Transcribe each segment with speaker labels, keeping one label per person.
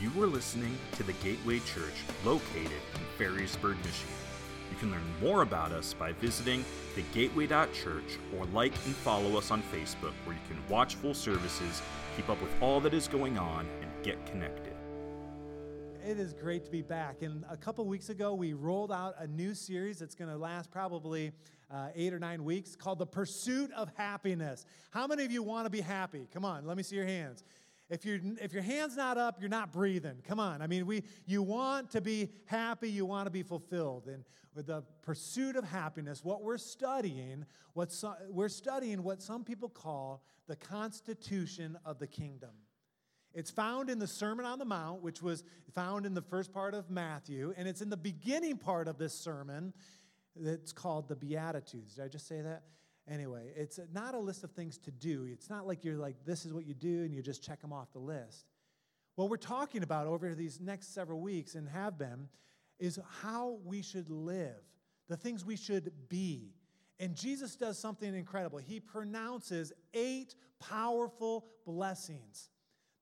Speaker 1: You are listening to the Gateway Church located in Ferrysburg, Michigan. You can learn more about us by visiting thegateway.church or like and follow us on Facebook where you can watch full services, keep up with all that is going on, and get connected.
Speaker 2: It is great to be back. And a couple weeks ago, we rolled out a new series that's going to last probably uh, eight or nine weeks called The Pursuit of Happiness. How many of you want to be happy? Come on, let me see your hands. If, you if your hand's not up, you're not breathing. Come on. I mean, we, you want to be happy, you want to be fulfilled. And with the pursuit of happiness, what we're studying, what so, we're studying what some people call the constitution of the kingdom. It's found in the Sermon on the Mount, which was found in the first part of Matthew, and it's in the beginning part of this sermon that's called the Beatitudes. Did I just say that? Anyway, it's not a list of things to do. It's not like you're like, this is what you do, and you just check them off the list. What we're talking about over these next several weeks and have been is how we should live, the things we should be. And Jesus does something incredible. He pronounces eight powerful blessings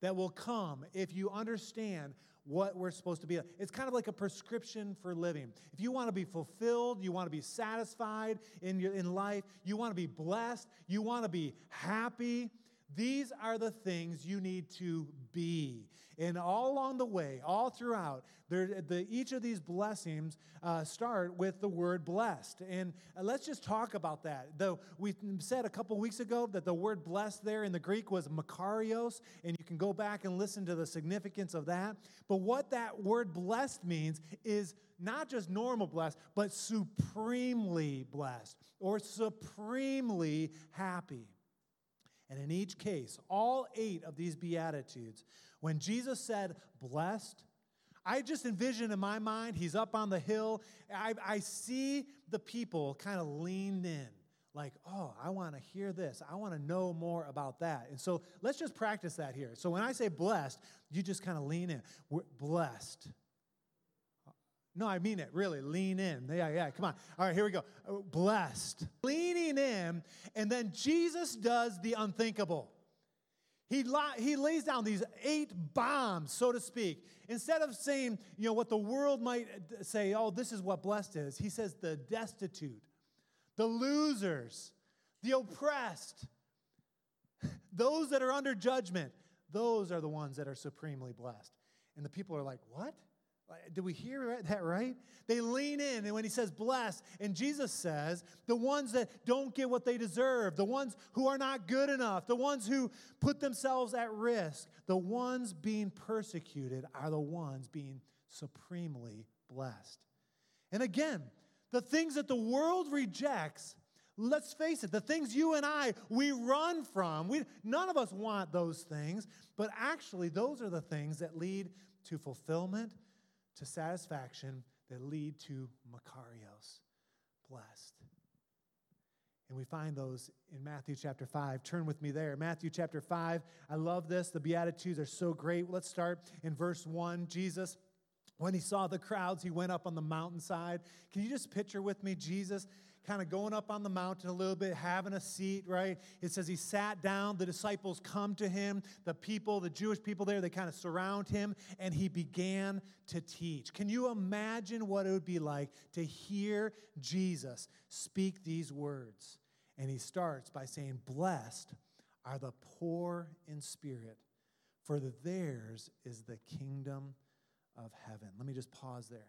Speaker 2: that will come if you understand what we're supposed to be. It's kind of like a prescription for living. If you want to be fulfilled, you want to be satisfied in, your, in life, you want to be blessed, you want to be happy, these are the things you need to be. And all along the way, all throughout, there, the, each of these blessings uh, start with the word blessed. And uh, let's just talk about that. Though we said a couple weeks ago that the word blessed there in the Greek was makarios, and you can go back and listen to the significance of that. But what that word blessed means is not just normal blessed, but supremely blessed or supremely happy. And in each case, all eight of these Beatitudes, when Jesus said, blessed, I just envision in my mind, he's up on the hill. I, I see the people kind of lean in, like, oh, I want to hear this. I want to know more about that. And so let's just practice that here. So when I say blessed, you just kind of lean in. We're blessed. No, I mean it, really. Lean in. Yeah, yeah, come on. All right, here we go. Uh, blessed. Leaning in, and then Jesus does the unthinkable. He, he lays down these eight bombs, so to speak. Instead of saying, you know, what the world might say, oh, this is what blessed is, he says the destitute, the losers, the oppressed, those that are under judgment, those are the ones that are supremely blessed. And the people are like, what? Did we hear that right? They lean in, and when he says blessed, and Jesus says, the ones that don't get what they deserve, the ones who are not good enough, the ones who put themselves at risk, the ones being persecuted are the ones being supremely blessed. And again, the things that the world rejects, let's face it, the things you and I, we run from. We, none of us want those things, but actually, those are the things that lead to fulfillment to satisfaction that lead to Makarios, blessed. And we find those in Matthew chapter 5. Turn with me there. Matthew chapter 5. I love this. The Beatitudes are so great. Let's start in verse 1. Jesus, when he saw the crowds, he went up on the mountainside. Can you just picture with me Jesus kind of going up on the mountain a little bit, having a seat, right? It says he sat down. The disciples come to him. The people, the Jewish people there, they kind of surround him, and he began to teach. Can you imagine what it would be like to hear Jesus speak these words? And he starts by saying, Blessed are the poor in spirit, for theirs is the kingdom of heaven. Let me just pause there.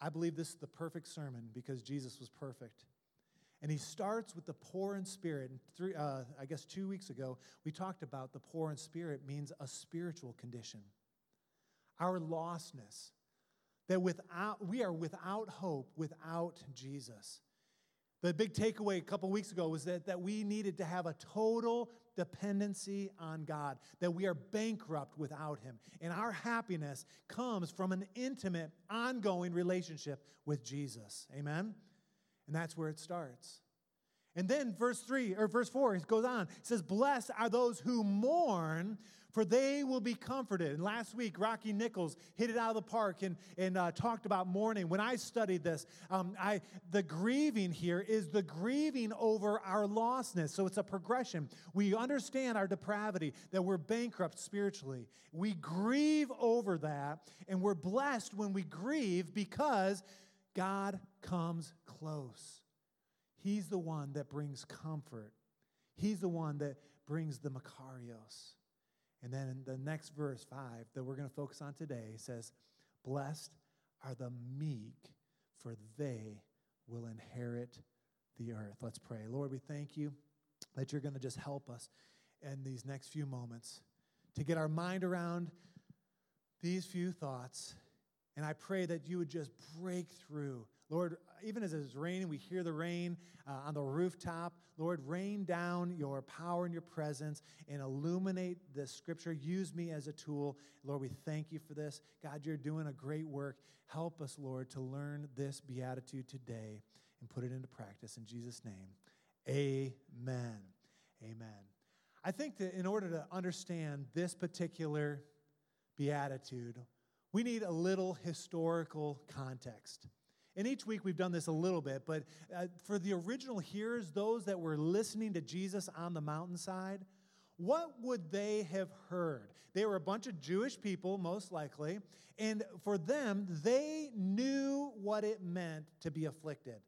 Speaker 2: I believe this is the perfect sermon because Jesus was perfect. And he starts with the poor in spirit. And three, uh, I guess two weeks ago, we talked about the poor in spirit means a spiritual condition. Our lostness, that without, we are without hope without Jesus. The big takeaway a couple weeks ago was that, that we needed to have a total dependency on God, that we are bankrupt without Him. And our happiness comes from an intimate, ongoing relationship with Jesus. Amen? And that's where it starts. And then verse 3 or verse 4, it goes on. It says, Blessed are those who mourn, for they will be comforted. And last week, Rocky Nichols hit it out of the park and, and uh, talked about mourning. When I studied this, um, I, the grieving here is the grieving over our lostness. So it's a progression. We understand our depravity, that we're bankrupt spiritually. We grieve over that, and we're blessed when we grieve because God comes close. He's the one that brings comfort. He's the one that brings the Makarios. And then the next verse, 5, that we're going to focus on today, says, Blessed are the meek, for they will inherit the earth. Let's pray. Lord, we thank you that you're going to just help us in these next few moments to get our mind around these few thoughts. And I pray that you would just break through. Lord, even as it's raining, we hear the rain uh, on the rooftop. Lord, rain down your power and your presence and illuminate the scripture. Use me as a tool. Lord, we thank you for this. God, you're doing a great work. Help us, Lord, to learn this beatitude today and put it into practice. In Jesus' name, amen. Amen. I think that in order to understand this particular beatitude, we need a little historical context. And each week we've done this a little bit, but uh, for the original hearers, those that were listening to Jesus on the mountainside, what would they have heard? They were a bunch of Jewish people, most likely, and for them, they knew what it meant to be afflicted.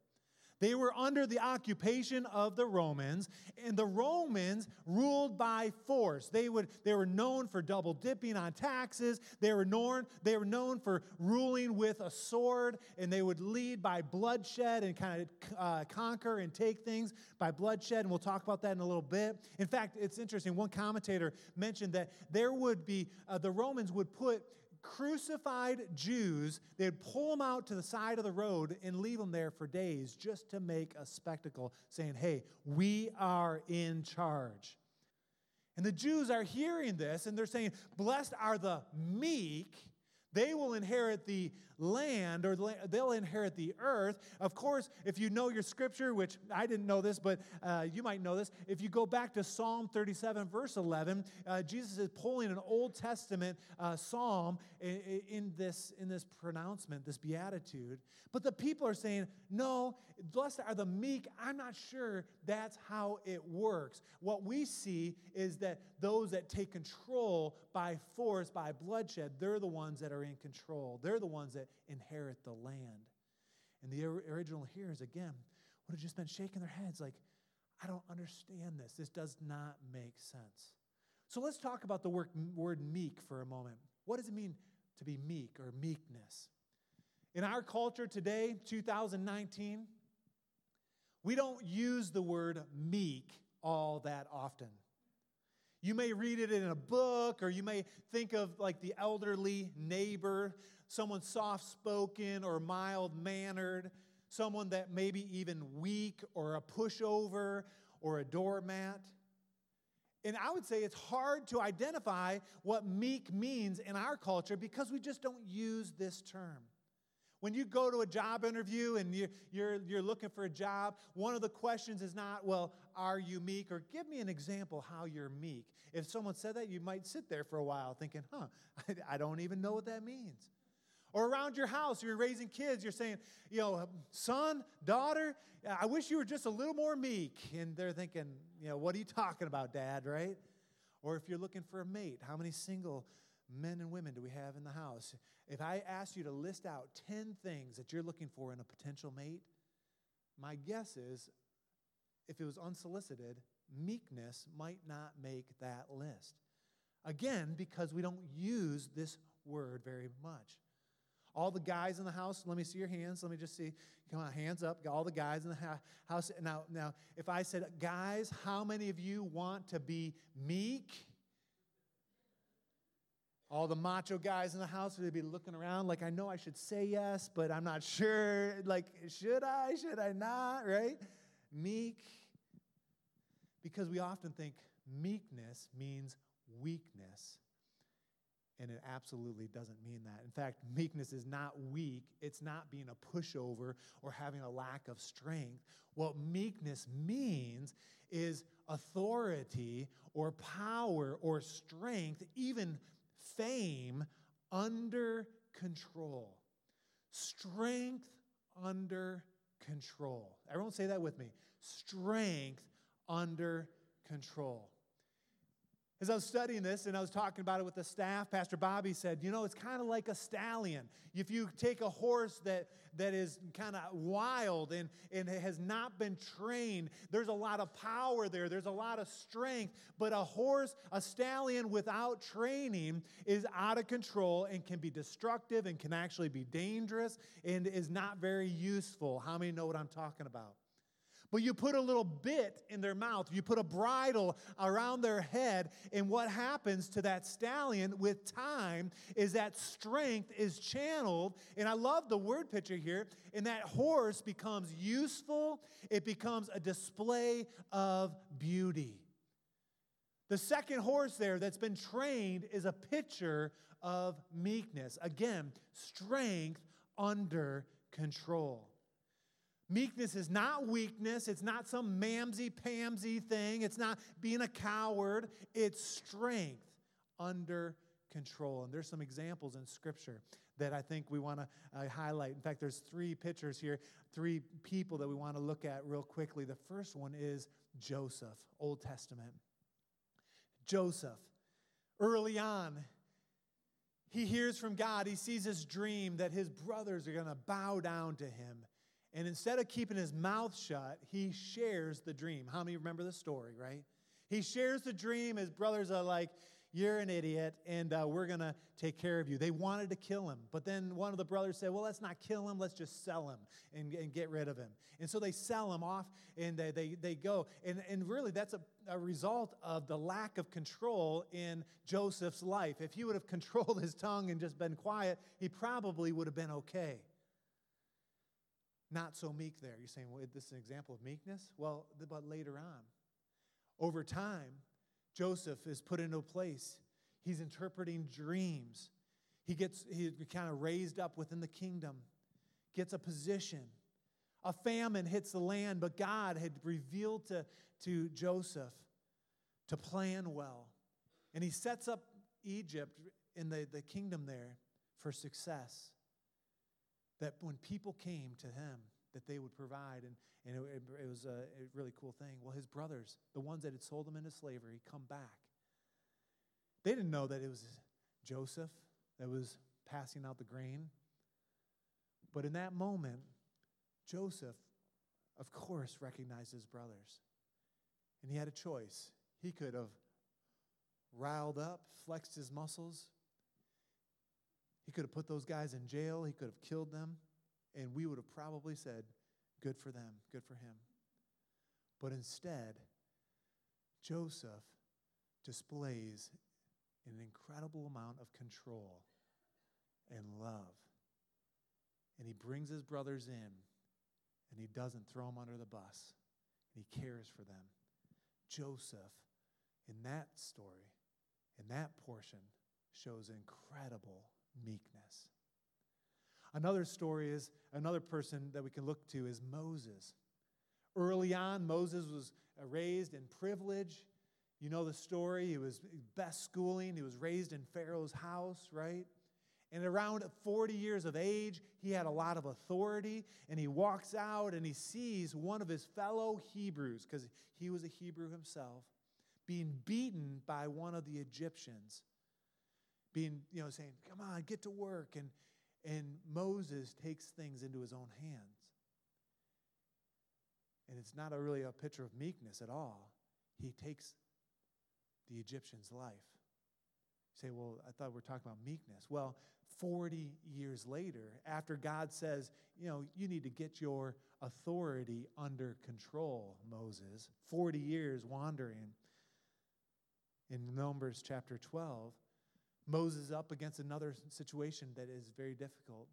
Speaker 2: They were under the occupation of the Romans, and the Romans ruled by force. They, would, they were known for double dipping on taxes. They were, known, they were known for ruling with a sword, and they would lead by bloodshed and kind of uh, conquer and take things by bloodshed. And we'll talk about that in a little bit. In fact, it's interesting. One commentator mentioned that there would be, uh, the Romans would put crucified Jews, they'd pull them out to the side of the road and leave them there for days just to make a spectacle, saying, Hey, we are in charge. And the Jews are hearing this and they're saying, Blessed are the meek, they will inherit the land or they'll inherit the earth. Of course, if you know your scripture, which I didn't know this, but uh, you might know this, if you go back to Psalm 37, verse 11, uh, Jesus is pulling an Old Testament uh, psalm in, in, this, in this pronouncement, this beatitude. But the people are saying, no, blessed are the meek. I'm not sure that's how it works. What we see is that those that take control by force, by bloodshed, they're the ones that are in control. They're the ones that inherit the land. And the original hearers, again, would have just been shaking their heads like, I don't understand this. This does not make sense. So let's talk about the word meek for a moment. What does it mean to be meek or meekness? In our culture today, 2019, we don't use the word meek all that often. You may read it in a book, or you may think of like the elderly neighbor someone soft spoken or mild mannered, someone that maybe even weak or a pushover or a doormat. And I would say it's hard to identify what meek means in our culture because we just don't use this term. When you go to a job interview and you're, you're, you're looking for a job, one of the questions is not, well, are you meek? Or give me an example how you're meek. If someone said that, you might sit there for a while thinking, huh, I, I don't even know what that means. Or around your house, you're raising kids, you're saying, you know, son, daughter, I wish you were just a little more meek. And they're thinking, you know, what are you talking about, dad, right? Or if you're looking for a mate, how many single men and women do we have in the house? If I asked you to list out 10 things that you're looking for in a potential mate, my guess is if it was unsolicited, meekness might not make that list. Again, because we don't use this word very much. All the guys in the house, let me see your hands. Let me just see. Come on, hands up. All the guys in the house. Now, now, if I said, guys, how many of you want to be meek? All the macho guys in the house would be looking around like, I know I should say yes, but I'm not sure. Like, should I? Should I not? Right? Meek. Because we often think meekness means weakness. And it absolutely doesn't mean that. In fact, meekness is not weak, it's not being a pushover or having a lack of strength. What meekness means is authority or power or strength, even fame, under control. Strength under control. Everyone say that with me. Strength under control. As I was studying this and I was talking about it with the staff, Pastor Bobby said, You know, it's kind of like a stallion. If you take a horse that, that is kind of wild and, and has not been trained, there's a lot of power there, there's a lot of strength. But a horse, a stallion without training, is out of control and can be destructive and can actually be dangerous and is not very useful. How many know what I'm talking about? But you put a little bit in their mouth, you put a bridle around their head, and what happens to that stallion with time is that strength is channeled. And I love the word picture here, and that horse becomes useful, it becomes a display of beauty. The second horse there that's been trained is a picture of meekness. Again, strength under control. Meekness is not weakness. It's not some mamsy pamsy thing. It's not being a coward. It's strength under control. And there's some examples in Scripture that I think we want to uh, highlight. In fact, there's three pictures here, three people that we want to look at real quickly. The first one is Joseph, Old Testament. Joseph, early on, he hears from God. He sees his dream that his brothers are going to bow down to him and instead of keeping his mouth shut, he shares the dream. How many remember the story, right? He shares the dream. His brothers are like, You're an idiot, and uh, we're going to take care of you. They wanted to kill him. But then one of the brothers said, Well, let's not kill him. Let's just sell him and, and get rid of him. And so they sell him off and they, they, they go. And, and really, that's a, a result of the lack of control in Joseph's life. If he would have controlled his tongue and just been quiet, he probably would have been okay not so meek there. You're saying, well, this is an example of meekness? Well, but later on, over time, Joseph is put into a place. He's interpreting dreams. He gets he kind of raised up within the kingdom, gets a position. A famine hits the land, but God had revealed to, to Joseph to plan well. And he sets up Egypt in the, the kingdom there for success that when people came to him, that they would provide. And, and it, it was a, really cool thing. Well, his brothers, the ones that had sold him into slavery, come back. They didn't know that it was Joseph that was passing out the grain. But in that moment, Joseph, of course, recognized his brothers. And he had a choice. He could have riled up, flexed his muscles, he could have put those guys in jail, he could have killed them, and we would have probably said, Good for them, good for him. But instead, Joseph displays an incredible amount of control and love. And he brings his brothers in, and he doesn't throw them under the bus, and he cares for them. Joseph, in that story, in that portion, shows incredible meekness. Another story is another person that we can look to is Moses. Early on, Moses was raised in privilege. You know the story. He was best schooling. He was raised in Pharaoh's house, right? And around 40 years of age, he had a lot of authority. And he walks out and he sees one of his fellow Hebrews, because he was a Hebrew himself, being beaten by one of the Egyptians being, you know, saying, come on, get to work. And, and Moses takes things into his own hands. And it's not a really a picture of meekness at all. He takes the Egyptian's life. You say, well, I thought we were talking about meekness. Well, 40 years later, after God says, you know, you need to get your authority under control, Moses, 40 years wandering in Numbers chapter 12, Moses up against another situation that is very difficult.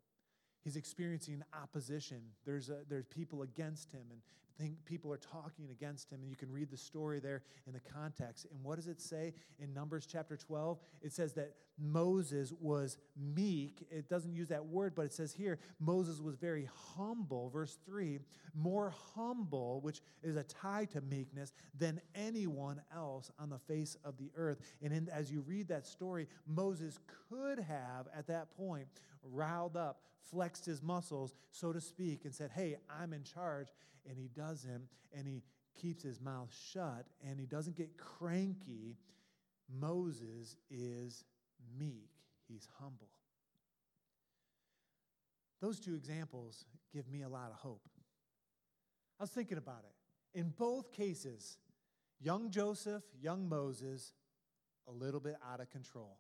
Speaker 2: He's experiencing opposition. There's, a, there's people against him and think people are talking against him. And you can read the story there in the context. And what does it say in Numbers chapter 12? It says that Moses was meek. It doesn't use that word, but it says here Moses was very humble. Verse 3 more humble, which is a tie to meekness, than anyone else on the face of the earth. And in, as you read that story, Moses could have at that point riled up, flexed his muscles, so to speak, and said, Hey, I'm in charge and he doesn't, and he keeps his mouth shut, and he doesn't get cranky. Moses is meek, he's humble. Those two examples give me a lot of hope. I was thinking about it. In both cases, young Joseph, young Moses, a little bit out of control.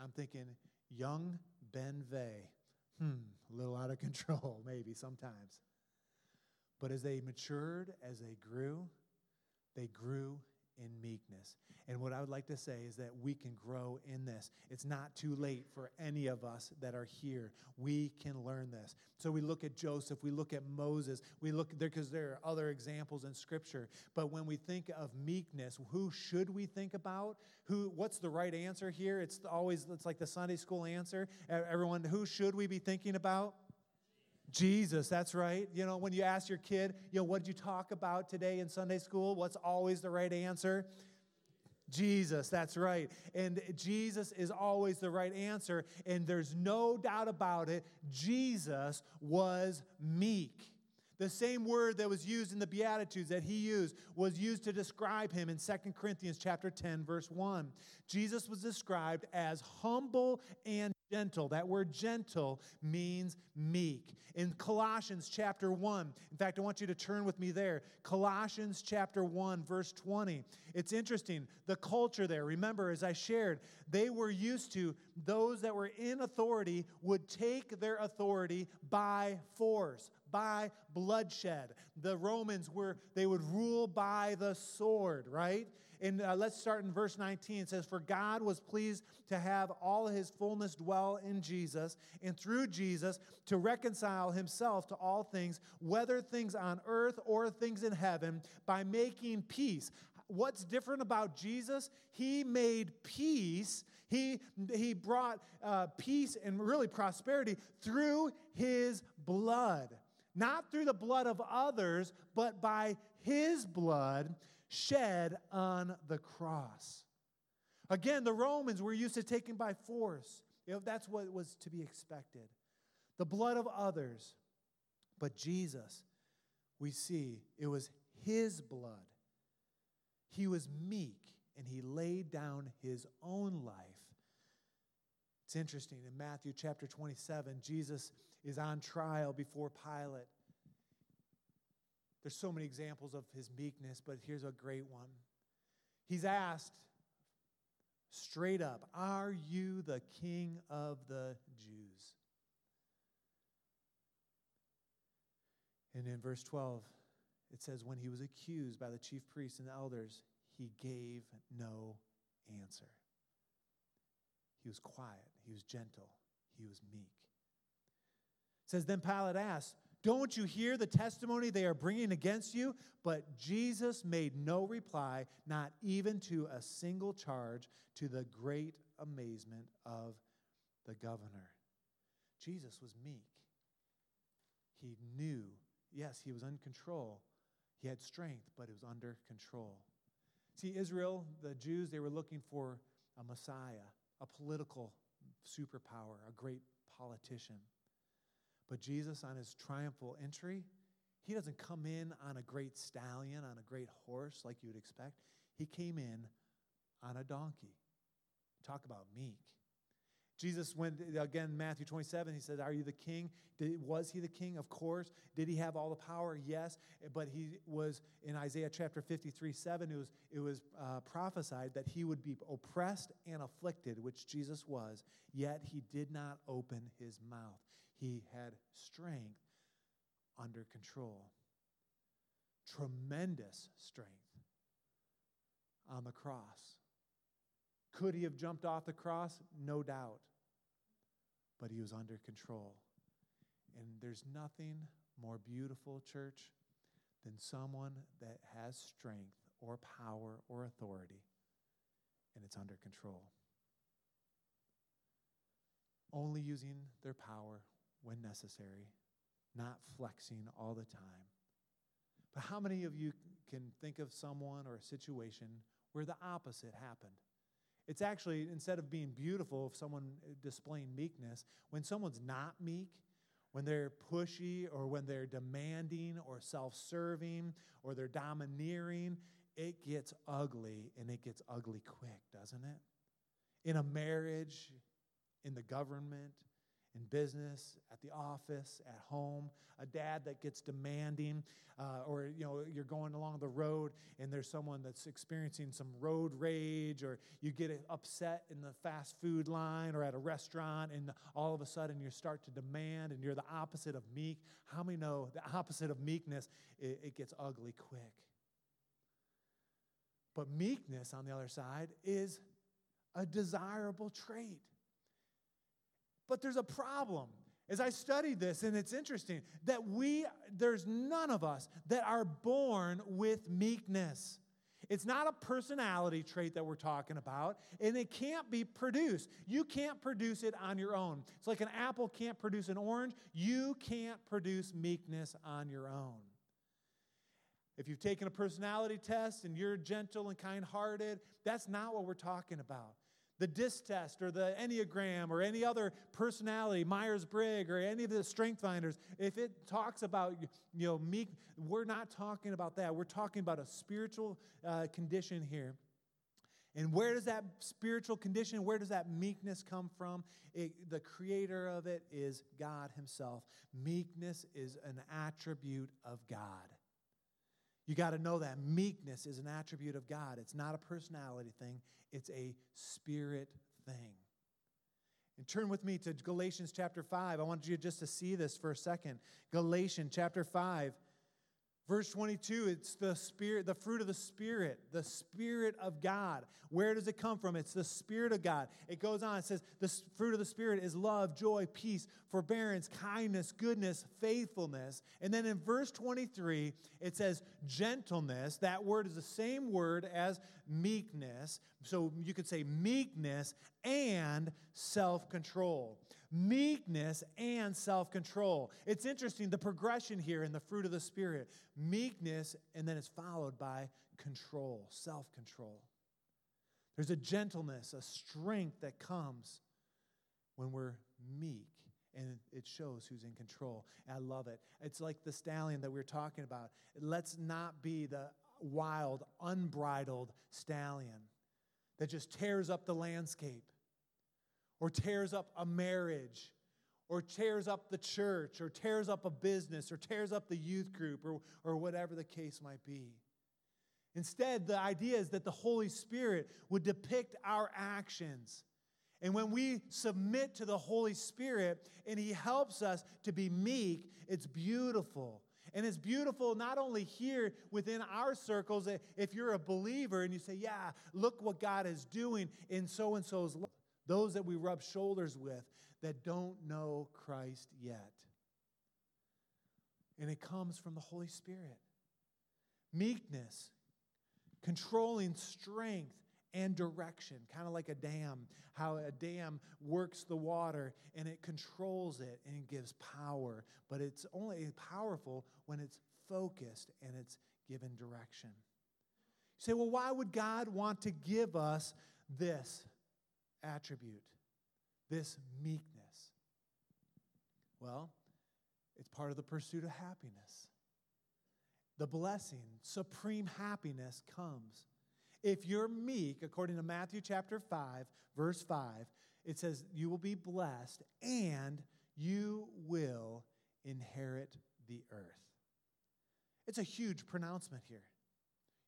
Speaker 2: I'm thinking young Ben Vey, hmm, a little out of control, maybe sometimes. But as they matured, as they grew, they grew in meekness. And what I would like to say is that we can grow in this. It's not too late for any of us that are here. We can learn this. So we look at Joseph, we look at Moses, we look there because there are other examples in scripture. But when we think of meekness, who should we think about? Who what's the right answer here? It's always it's like the Sunday school answer. Everyone, who should we be thinking about? Jesus, that's right. You know, when you ask your kid, you know, what did you talk about today in Sunday school? What's always the right answer? Jesus, that's right. And Jesus is always the right answer. And there's no doubt about it. Jesus was meek. The same word that was used in the Beatitudes that he used was used to describe him in 2 Corinthians chapter 10, verse 1. Jesus was described as humble and gentle. That word gentle means meek. In Colossians chapter 1, in fact, I want you to turn with me there. Colossians chapter 1, verse 20. It's interesting. The culture there, remember, as I shared, they were used to those that were in authority would take their authority by force, by bloodshed. The Romans were, they would rule by the sword, right? And uh, let's start in verse 19. It says, For God was pleased to have all his fullness dwell in Jesus, and through Jesus to reconcile himself to all things, whether things on earth or things in heaven, by making peace. What's different about Jesus? He made peace. He, he brought uh, peace and really prosperity through his blood. Not through the blood of others, but by his blood shed on the cross. Again, the Romans were used to taking by force. You know, that's what was to be expected. The blood of others. But Jesus, we see it was his blood. He was meek and he laid down his own life. It's interesting. In Matthew chapter 27, Jesus is on trial before Pilate. There's so many examples of his meekness, but here's a great one. He's asked straight up, Are you the king of the Jews? And in verse 12, it says, When he was accused by the chief priests and elders, he gave no answer. He was quiet, he was gentle, he was meek. It says, Then Pilate asked, don't you hear the testimony they are bringing against you? But Jesus made no reply, not even to a single charge, to the great amazement of the governor. Jesus was meek. He knew, yes, he was in control. He had strength, but it was under control. See, Israel, the Jews, they were looking for a Messiah, a political superpower, a great politician. But Jesus, on his triumphal entry, he doesn't come in on a great stallion, on a great horse like you would expect. He came in on a donkey. Talk about meek. Jesus went, again, Matthew 27, he said, Are you the king? Did, was he the king? Of course. Did he have all the power? Yes. But he was, in Isaiah chapter 53 7, it was, it was uh, prophesied that he would be oppressed and afflicted, which Jesus was, yet he did not open his mouth he had strength under control. Tremendous strength on the cross. Could he have jumped off the cross? No doubt. But he was under control. And there's nothing more beautiful, church, than someone that has strength or power or authority and it's under control. Only using their power when necessary, not flexing all the time. But how many of you can think of someone or a situation where the opposite happened? It's actually, instead of being beautiful, if someone uh, displaying meekness, when someone's not meek, when they're pushy or when they're demanding or self serving or they're domineering, it gets ugly and it gets ugly quick, doesn't it? In a marriage, in the government, in business, at the office, at home, a dad that gets demanding, uh, or you know you're going along the road and there's someone that's experiencing some road rage, or you get upset in the fast food line or at a restaurant, and all of a sudden you start to demand, and you're the opposite of meek. How many know the opposite of meekness? It, it gets ugly quick. But meekness, on the other side, is a desirable trait. But there's a problem. As I studied this, and it's interesting that we, there's none of us that are born with meekness. It's not a personality trait that we're talking about, and it can't be produced. You can't produce it on your own. It's like an apple can't produce an orange. You can't produce meekness on your own. If you've taken a personality test and you're gentle and kind hearted, that's not what we're talking about. The DISC test or the Enneagram or any other personality, Myers Briggs or any of the strength finders, if it talks about, you know, meek, we're not talking about that. We're talking about a spiritual uh, condition here. And where does that spiritual condition, where does that meekness come from? It, the creator of it is God Himself. Meekness is an attribute of God. You got to know that meekness is an attribute of God. It's not a personality thing, it's a spirit thing. And turn with me to Galatians chapter 5. I want you just to see this for a second. Galatians chapter 5, Verse 22, it's the spirit, the fruit of the spirit, the spirit of God. Where does it come from? It's the spirit of God. It goes on, it says, the fruit of the spirit is love, joy, peace, forbearance, kindness, goodness, faithfulness. And then in verse 23, it says gentleness. That word is the same word as meekness. So you could say meekness and self control meekness and self control. It's interesting the progression here in the fruit of the Spirit meekness, and then it's followed by control, self control. There's a gentleness, a strength that comes when we're meek, and it shows who's in control. I love it. It's like the stallion that we are talking about. Let's not be the wild, unbridled stallion that just tears up the landscape or tears up a marriage or tears up the church or tears up a business or tears up the youth group or, or whatever the case might be. Instead, the idea is that the Holy Spirit would depict our actions. And when we submit to the Holy Spirit and He helps us to be meek, it's beautiful. And it's beautiful not only here within our circles, if you're a believer and you say, Yeah, look what God is doing in so and so's life those that we rub shoulders with that don't know Christ yet. And it comes from the Holy Spirit. Meekness, controlling strength and direction, kind of like a dam, how a dam works the water and it controls it and it gives power. But it's only powerful when it's focused and it's given direction. You say, well, why would God want to give us this? Attribute, this meekness? Well, it's part of the pursuit of happiness. The blessing, supreme happiness comes. If you're meek, according to Matthew chapter 5, verse 5, it says, You will be blessed and you will inherit the earth. It's a huge pronouncement here.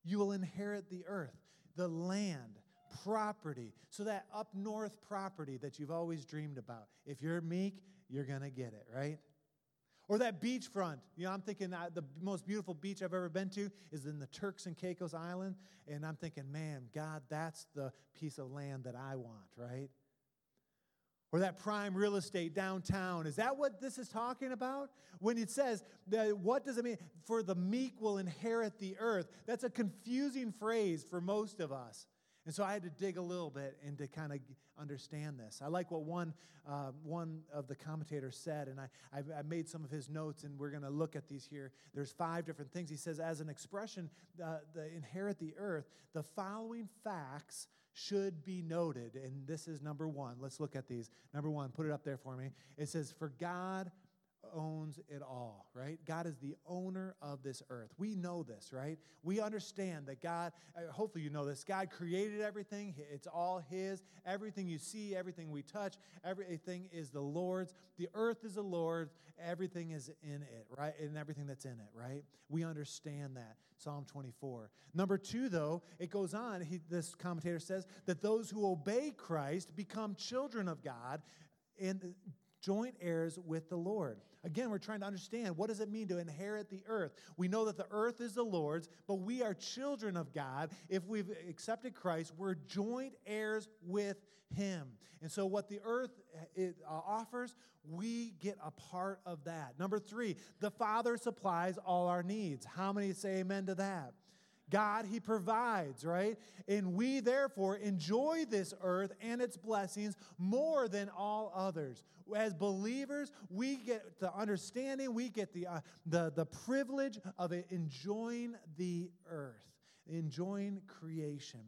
Speaker 2: You will inherit the earth, the land, property. So, that up north property that you've always dreamed about, if you're meek, you're going to get it, right? Or that beachfront. You know, I'm thinking the most beautiful beach I've ever been to is in the Turks and Caicos Island. And I'm thinking, man, God, that's the piece of land that I want, right? or that prime real estate downtown. Is that what this is talking about? When it says, that, what does it mean? For the meek will inherit the earth. That's a confusing phrase for most of us. And so I had to dig a little bit and to kind of understand this. I like what one, uh, one of the commentators said, and I, I, I made some of his notes, and we're going to look at these here. There's five different things. He says, as an expression, uh, the inherit the earth, the following facts should be noted. And this is number one. Let's look at these. Number one, put it up there for me. It says, For God owns it all, right? God is the owner of this earth. We know this, right? We understand that God, uh, hopefully you know this, God created everything. It's all His. Everything you see, everything we touch, everything is the Lord's. The earth is the Lord's. Everything is in it, right? And everything that's in it, right? We understand that. Psalm 24. Number two, though, it goes on, he, this commentator says that those who obey Christ become children of God and joint heirs with the Lord. Again, we're trying to understand what does it mean to inherit the earth? We know that the earth is the Lord's, but we are children of God. If we've accepted Christ, we're joint heirs with him. And so what the earth uh, offers, we get a part of that. Number 3, the Father supplies all our needs. How many say amen to that? God, He provides, right? And we therefore enjoy this earth and its blessings more than all others. As believers, we get the understanding, we get the, uh, the, the privilege of enjoying the earth, enjoying creation.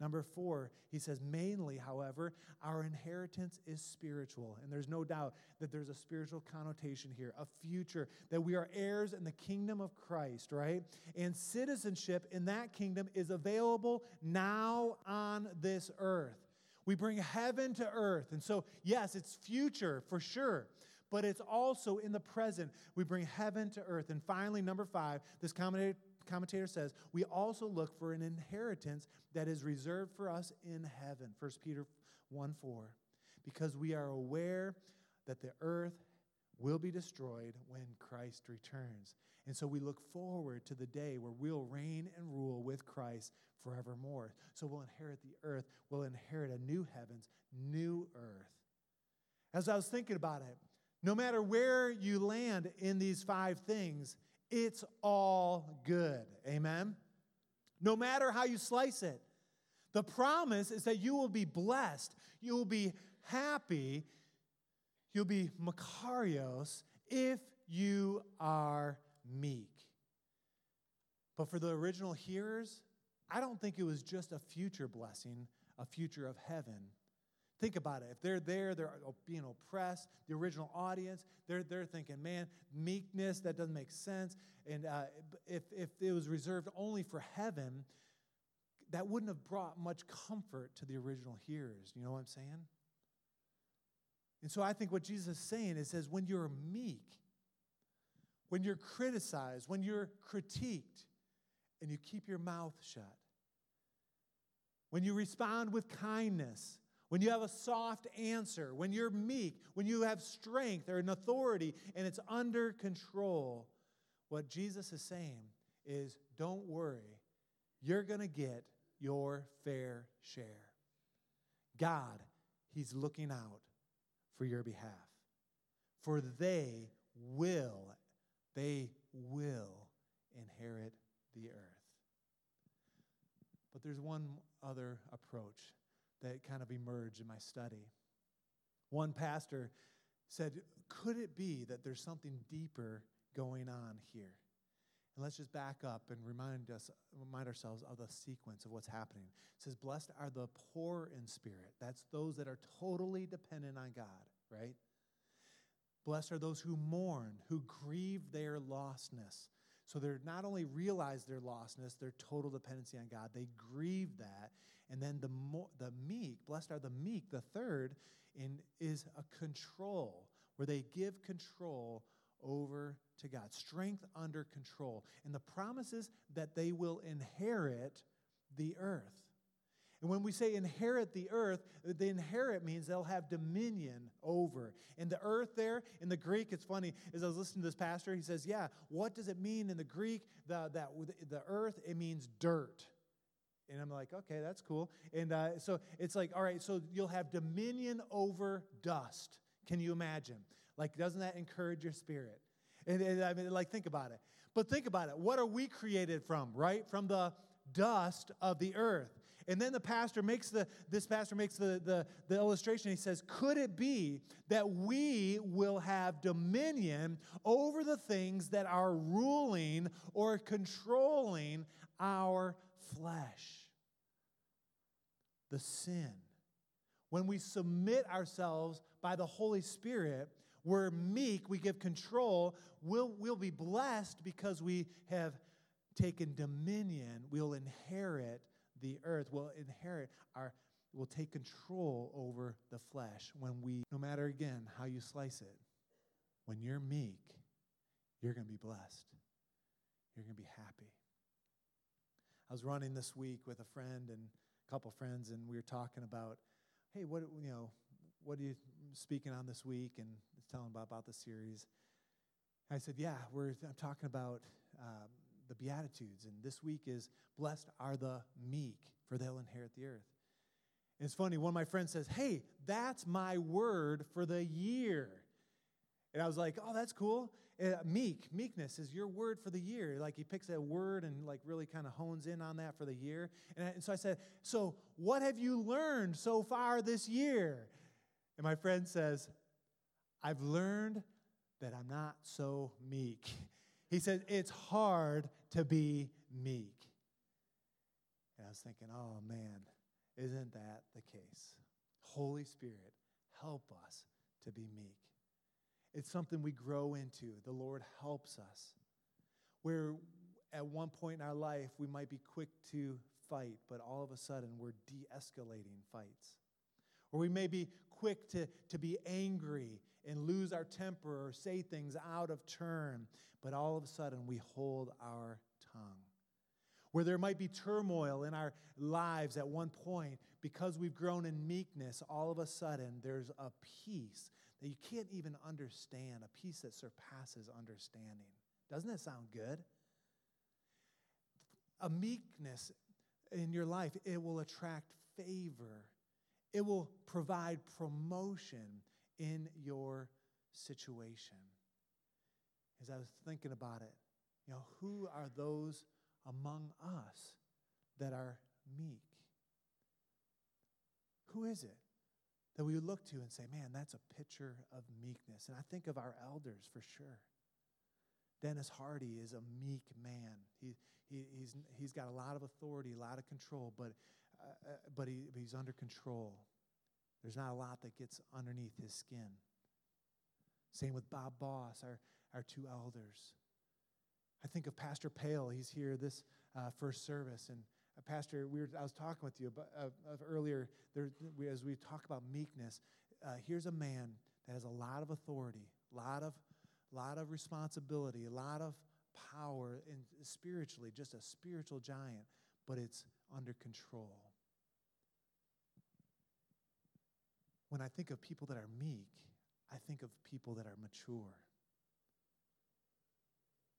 Speaker 2: Number four, he says, mainly, however, our inheritance is spiritual. And there's no doubt that there's a spiritual connotation here, a future, that we are heirs in the kingdom of Christ, right? And citizenship in that kingdom is available now on this earth. We bring heaven to earth. And so, yes, it's future for sure but it's also in the present. We bring heaven to earth. And finally, number five, this commentator commentator says, we also look for an inheritance that is reserved for us in heaven. 1 Peter 1 4. Because we are aware that the earth will be destroyed when Christ returns. And so we look forward to the day where we'll reign and rule with Christ forevermore. So we'll inherit the earth, we'll inherit a new heavens, new earth. As I was thinking about it, no matter where you land in these five things, it's all good. Amen? No matter how you slice it. The promise is that you will be blessed, you will be happy, you'll be Makarios if you are meek. But for the original hearers, I don't think it was just a future blessing, a future of heaven. Think about it. If they're there, they're being oppressed, the original audience, they're, they're thinking, man, meekness, that doesn't make sense. And uh, if, if it was reserved only for heaven, that wouldn't have brought much comfort to the original hearers. You know what I'm saying? And so I think what Jesus is saying is says when you're meek, when you're criticized, when you're critiqued, and you keep your mouth shut, when you respond with kindness, when you have a soft answer, when you're meek, when you have strength or an authority and it's under control, what Jesus is saying is don't worry, you're going to get your fair share. God, He's looking out for your behalf. For they will, they will inherit the earth. But there's one other approach that kind of emerged in my study. One pastor said, Could it be that there's something deeper going on here? And let's just back up and remind us, remind ourselves of the sequence of what's happening. It says, Blessed are the poor in spirit. That's those that are totally dependent on God, right? Blessed are those who mourn, who grieve their lostness. So they're not only realize their lostness, their total dependency on God, they grieve that. And then the, the meek, blessed are the meek, the third, in, is a control, where they give control over to God, strength under control. And the promises that they will inherit the earth. And when we say inherit the earth, the inherit means they'll have dominion over. And the earth there, in the Greek, it's funny, as I was listening to this pastor, he says, Yeah, what does it mean in the Greek? The, that, the earth, it means dirt. And I'm like, okay, that's cool. And uh, so it's like, all right, so you'll have dominion over dust. Can you imagine? Like, doesn't that encourage your spirit? And, and I mean, like, think about it. But think about it. What are we created from, right? From the dust of the earth. And then the pastor makes the, this pastor makes the, the, the illustration. He says, Could it be that we will have dominion over the things that are ruling or controlling our flesh? The sin. When we submit ourselves by the Holy Spirit, we're meek, we give control, we'll, we'll be blessed because we have taken dominion, we'll inherit the earth, we'll inherit our, we'll take control over the flesh when we, no matter again how you slice it, when you're meek, you're going to be blessed. You're going to be happy. I was running this week with a friend and a couple friends, and we were talking about, hey, what you know, what are you speaking on this week? And telling about, about the series. I said, yeah, we're I'm talking about um, the Beatitudes, and this week is blessed are the meek, for they'll inherit the earth. And it's funny, one of my friends says, hey, that's my word for the year. And I was like, oh, that's cool. Uh, meek, meekness is your word for the year. Like he picks a word and like really kind of hones in on that for the year. And, I, and so I said, so what have you learned so far this year? And my friend says, I've learned that I'm not so meek. He says, It's hard to be meek. And I was thinking, oh man, isn't that the case? Holy Spirit, help us to be meek. It's something we grow into. The Lord helps us. Where at one point in our life, we might be quick to fight, but all of a sudden, we're de escalating fights. Or we may be quick to, to be angry and lose our temper or say things out of turn, but all of a sudden we hold our tongue. Where there might be turmoil in our lives at one point, because we've grown in meekness, all of a sudden there's a peace that you can't even understand, a peace that surpasses understanding. Doesn't that sound good? A meekness in your life, it will attract favor it will provide promotion in your situation. As I was thinking about it, you know, who are those among us that are meek? Who is it that we would look to and say, man, that's a picture of meekness? And I think of our elders for sure. Dennis Hardy is a meek man. He, he, he's, he's got a lot of authority, a lot of control, but uh, uh, but he, he's under control. There's not a lot that gets underneath his skin. Same with Bob Boss, our, our two elders. I think of Pastor Pale. He's here this uh, first service. And Pastor, we were, I was talking with you about, uh, earlier there, we, as we talk about meekness. Uh, here's a man that has a lot of authority, a lot of, lot of responsibility, a lot of power, and spiritually, just a spiritual giant, but it's under control. When I think of people that are meek, I think of people that are mature.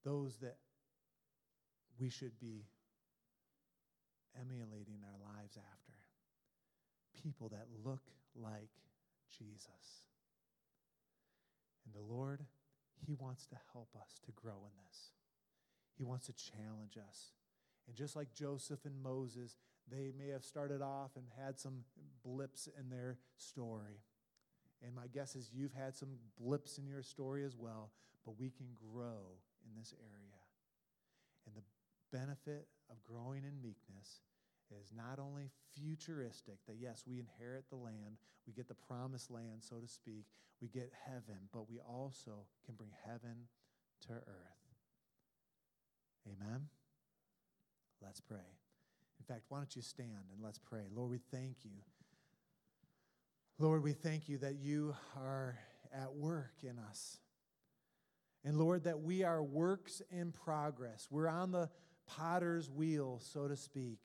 Speaker 2: Those that we should be emulating our lives after. People that look like Jesus. And the Lord, He wants to help us to grow in this. He wants to challenge us. And just like Joseph and Moses, they may have started off and had some blips in their story. And my guess is you've had some blips in your story as well, but we can grow in this area. And the benefit of growing in meekness is not only futuristic, that yes, we inherit the land, we get the promised land, so to speak, we get heaven, but we also can bring heaven to earth. Amen? Let's pray. In fact, why don't you stand and let's pray. Lord, we thank you. Lord, we thank you that you are at work in us. And Lord, that we are works in progress. We're on the potter's wheel, so to speak.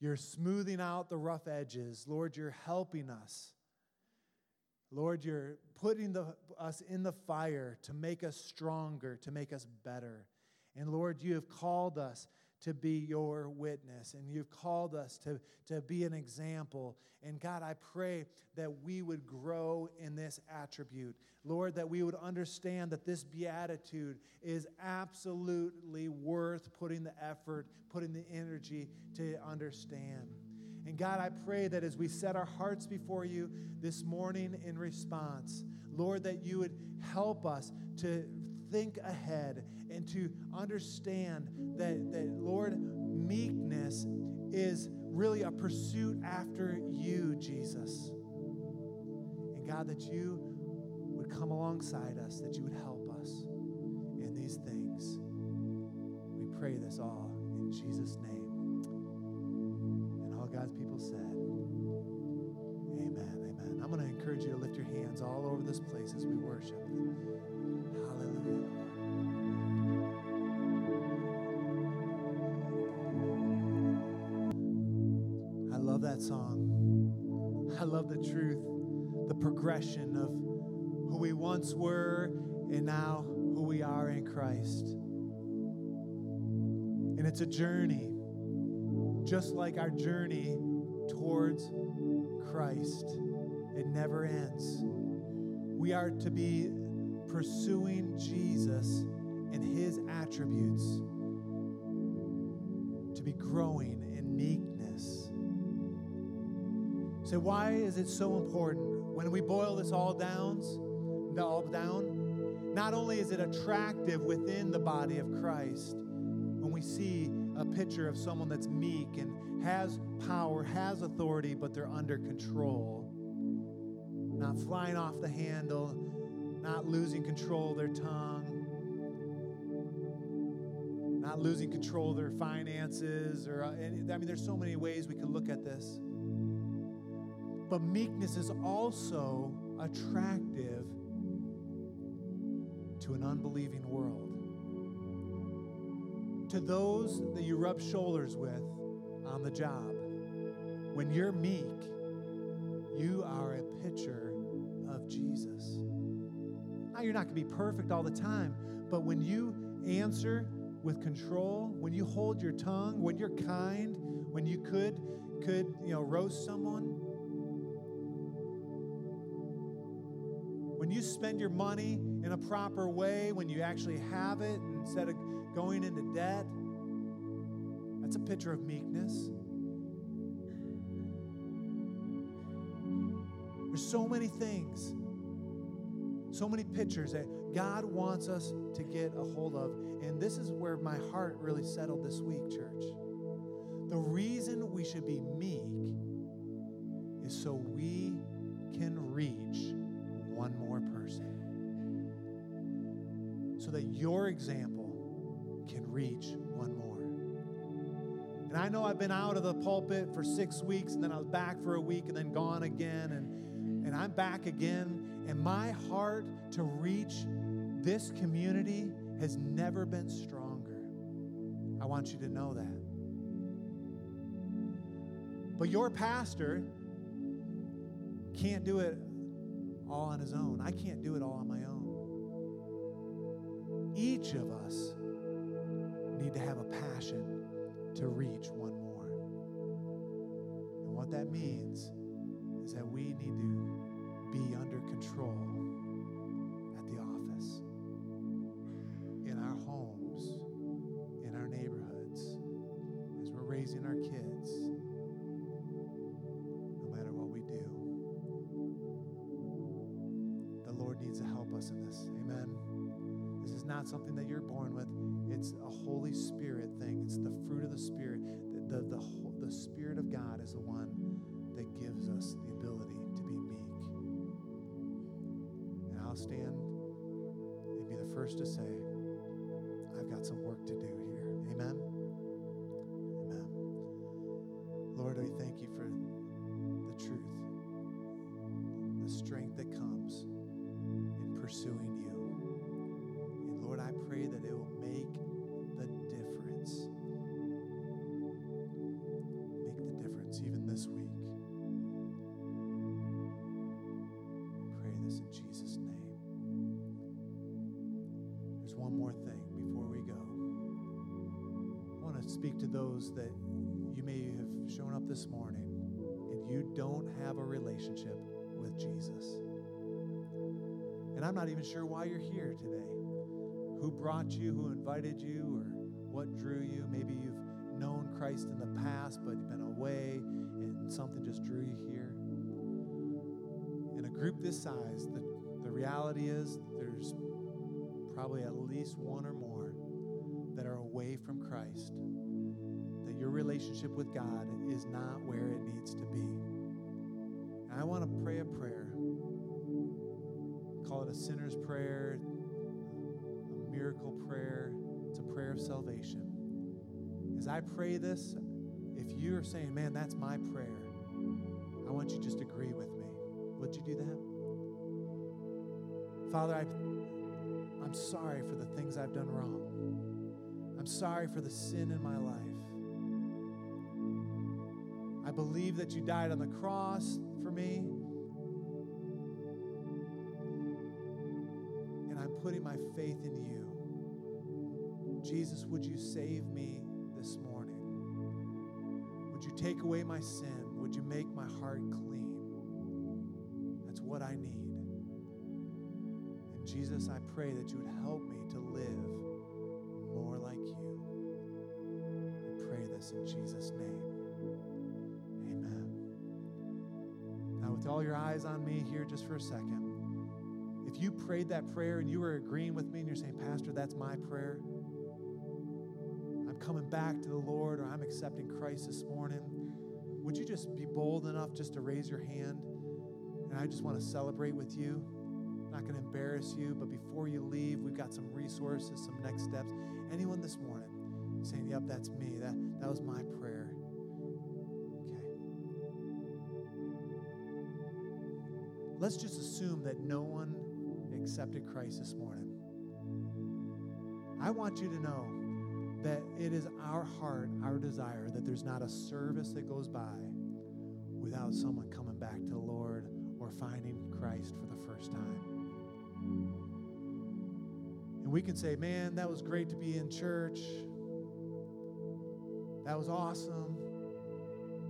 Speaker 2: You're smoothing out the rough edges. Lord, you're helping us. Lord, you're putting the, us in the fire to make us stronger, to make us better. And Lord, you have called us to be your witness, and you've called us to, to be an example. And God, I pray that we would grow in this attribute. Lord, that we would understand that this beatitude is absolutely worth putting the effort, putting the energy to understand. And God, I pray that as we set our hearts before you this morning in response, Lord, that you would help us to think ahead and to understand that, that Lord, meekness is really a pursuit after you, Jesus. And God, that you would come alongside us, that you would help us in these things. We pray this all in Jesus' name. And all God's people said, Amen. Amen. I'm going to encourage you to lift your hands all over this place as we worship. Hallelujah. I love that song. I love the truth, the progression of who we once were and now who we are in Christ. And it's a journey, just like our journey towards Christ. It never ends. We are to be pursuing Jesus and his attributes, to be growing in meekness. So, why is it so important? When we boil this all down, all down, not only is it attractive within the body of Christ, when we see a picture of someone that's meek and has power, has authority, but they're under control, not flying off the handle, not losing control of their tongue, not losing control of their finances, or uh, I mean, there's so many ways we can look at this. But meekness is also attractive to an unbelieving world. To those that you rub shoulders with on the job. When you're meek, you are a picture of Jesus. Now, you're not going to be perfect all the time, but when you answer with control, when you hold your tongue, when you're kind, when you could could you know roast someone, when you spend your money in a proper way, when you actually have it instead of going into debt, that's a picture of meekness. There's so many things, so many pictures that God wants us to get a hold of. And this is where my heart really settled this week, church. The reason we should be meek is so we can reach one more person. So that your example can reach one more. And I know I've been out of the pulpit for six weeks, and then I was back for a week, and then gone again, and, and I'm back again. And my heart to reach this community has never been stronger. I want you to know that. But your pastor can't do it all on his own. I can't do it all on my own. Each of us need to have a passion to reach one more. And what that means is that we need to be under control one more thing before we go. I want to speak to those that you may have shown up this morning and you don't have a relationship with Jesus. And I'm not even sure why you're here today. Who brought you, who invited you, or what drew you. Maybe you've known Christ in the past, but you've been away and something just drew you here. In a group this size, the, the reality is probably at least one or more that are away from Christ, that your relationship with God is not where it needs to be. And I want to pray a prayer. Call it a sinner's prayer, a miracle prayer. It's a prayer of salvation. As I pray this, if you're saying, man, that's my prayer, I want you to just agree with me. Would you do that? Father, I, I'm sorry for the things I've done wrong. I'm sorry for the sin in my life. I believe that you died on the cross for me. And I'm putting my faith in you. Jesus, would you save me this morning? Would you take away my sin? Would you make my heart clean? That's what I need. Jesus, I pray that you would help me to live more like you. I pray this in Jesus' name. Amen. Now, with all your eyes on me here just for a second, if you prayed that prayer and you were agreeing with me and you're saying, Pastor, that's my prayer, I'm coming back to the Lord or I'm accepting Christ this morning, would you just be bold enough just to raise your hand? And I just want to celebrate with you. Not going to embarrass you, but before you leave, we've got some resources, some next steps. Anyone this morning saying, Yep, that's me. That, that was my prayer. Okay. Let's just assume that no one accepted Christ this morning. I want you to know that it is our heart, our desire, that there's not a service that goes by without someone coming back to the Lord or finding Christ for the first time. We can say, man, that was great to be in church. That was awesome.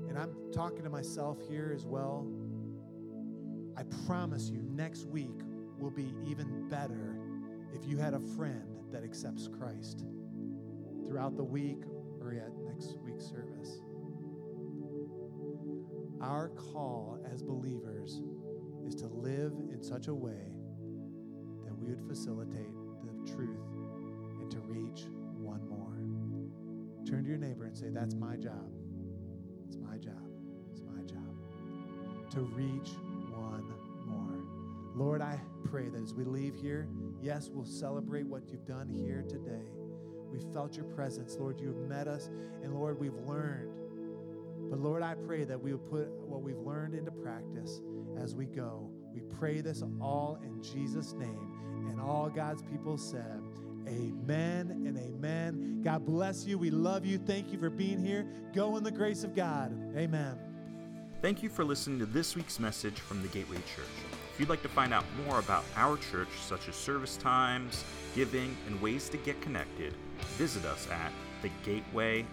Speaker 2: And I'm talking to myself here as well. I promise you, next week will be even better if you had a friend that accepts Christ throughout the week or at next week's service. Our call as believers is to live in such a way that we would facilitate truth and to reach one more. Turn to your neighbor and say, That's my job. It's my job. It's my job. To reach one more. Lord, I pray that as we leave here, yes, we'll celebrate what you've done here today. We felt your presence. Lord, you have met us, and Lord, we've learned. But Lord, I pray that we will put what we've learned into practice as we go. We pray this all in Jesus' name. And all God's people said, Amen and amen. God bless you. We love you. Thank you for being here. Go in the grace of God. Amen.
Speaker 1: Thank you for listening to this week's message from the Gateway Church. If you'd like to find out more about our church, such as service times, giving, and ways to get connected, visit us at thegateway.church.